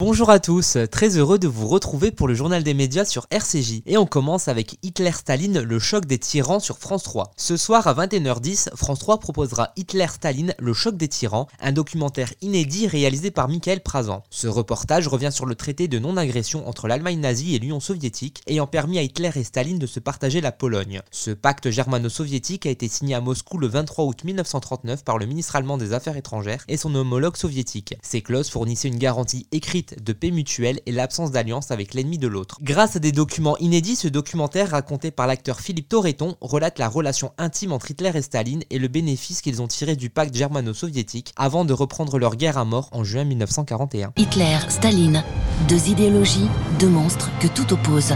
Bonjour à tous, très heureux de vous retrouver pour le journal des médias sur RCJ. Et on commence avec Hitler-Staline, le choc des tyrans sur France 3. Ce soir à 21h10, France 3 proposera Hitler-Staline, le choc des tyrans, un documentaire inédit réalisé par Michael Prazan. Ce reportage revient sur le traité de non-agression entre l'Allemagne nazie et l'Union soviétique, ayant permis à Hitler et Staline de se partager la Pologne. Ce pacte germano-soviétique a été signé à Moscou le 23 août 1939 par le ministre allemand des Affaires étrangères et son homologue soviétique. Ces clauses fournissaient une garantie écrite de paix mutuelle et l'absence d'alliance avec l'ennemi de l'autre. Grâce à des documents inédits, ce documentaire raconté par l'acteur Philippe Torreton relate la relation intime entre Hitler et Staline et le bénéfice qu'ils ont tiré du pacte germano-soviétique avant de reprendre leur guerre à mort en juin 1941. Hitler, Staline, deux idéologies, deux monstres que tout oppose.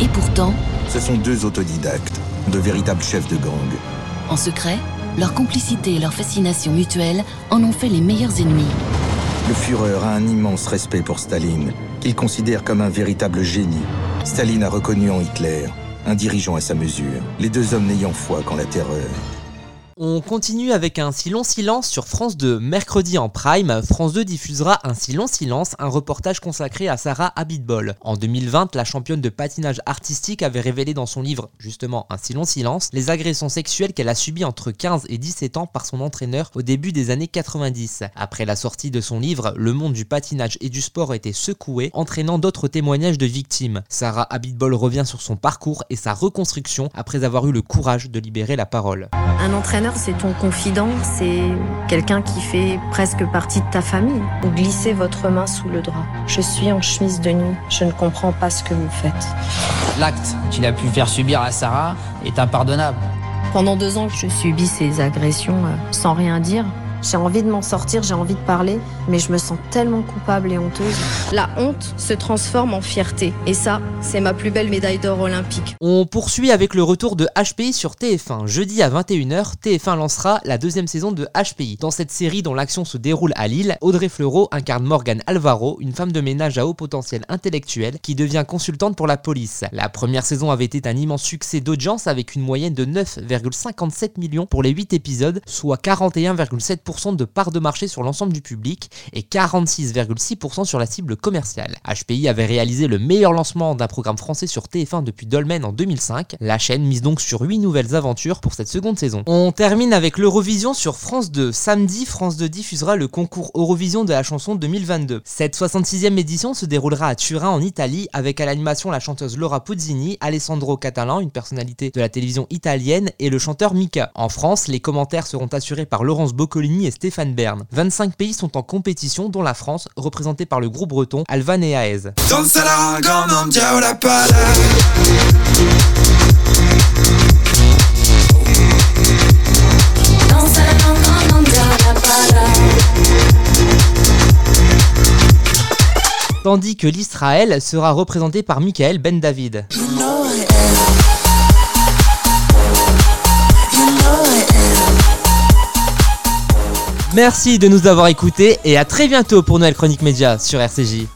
Et pourtant, ce sont deux autodidactes, de véritables chefs de gang. En secret, leur complicité et leur fascination mutuelle en ont fait les meilleurs ennemis. Le Führer a un immense respect pour Staline, qu'il considère comme un véritable génie. Staline a reconnu en Hitler un dirigeant à sa mesure, les deux hommes n'ayant foi qu'en la terreur. On continue avec un si long silence sur France 2. Mercredi en prime, France 2 diffusera un si long silence, un reportage consacré à Sarah Abitbol. En 2020, la championne de patinage artistique avait révélé dans son livre, justement un si long silence, les agressions sexuelles qu'elle a subies entre 15 et 17 ans par son entraîneur au début des années 90. Après la sortie de son livre, le monde du patinage et du sport été secoué, entraînant d'autres témoignages de victimes. Sarah Abitbol revient sur son parcours et sa reconstruction après avoir eu le courage de libérer la parole. C'est ton confident, c'est quelqu'un qui fait presque partie de ta famille. Glissez votre main sous le drap. Je suis en chemise de nuit, je ne comprends pas ce que vous faites. L'acte qu'il a pu faire subir à Sarah est impardonnable. Pendant deux ans, je subis ces agressions euh, sans rien dire. J'ai envie de m'en sortir, j'ai envie de parler, mais je me sens tellement coupable et honteuse. La honte se transforme en fierté. Et ça, c'est ma plus belle médaille d'or olympique. On poursuit avec le retour de HPI sur TF1. Jeudi à 21h, TF1 lancera la deuxième saison de HPI. Dans cette série dont l'action se déroule à Lille, Audrey Fleurot incarne Morgane Alvaro, une femme de ménage à haut potentiel intellectuel qui devient consultante pour la police. La première saison avait été un immense succès d'audience avec une moyenne de 9,57 millions pour les 8 épisodes, soit 41,7% de part de marché sur l'ensemble du public et 46,6% sur la cible commerciale. HPI avait réalisé le meilleur lancement d'un programme français sur TF1 depuis Dolmen en 2005. La chaîne mise donc sur 8 nouvelles aventures pour cette seconde saison. On termine avec l'Eurovision sur France 2. Samedi, France 2 diffusera le concours Eurovision de la chanson 2022. Cette 66e édition se déroulera à Turin en Italie avec à l'animation la chanteuse Laura Puzzini, Alessandro Catalan, une personnalité de la télévision italienne, et le chanteur Mika. En France, les commentaires seront assurés par Laurence Boccolini et Stéphane Bern. 25 pays sont en compétition, dont la France, représentée par le groupe breton Alvan et Aez. Tandis que l'Israël sera représenté par Michael Ben David. Merci de nous avoir écoutés et à très bientôt pour Noël Chronique Média sur RCJ.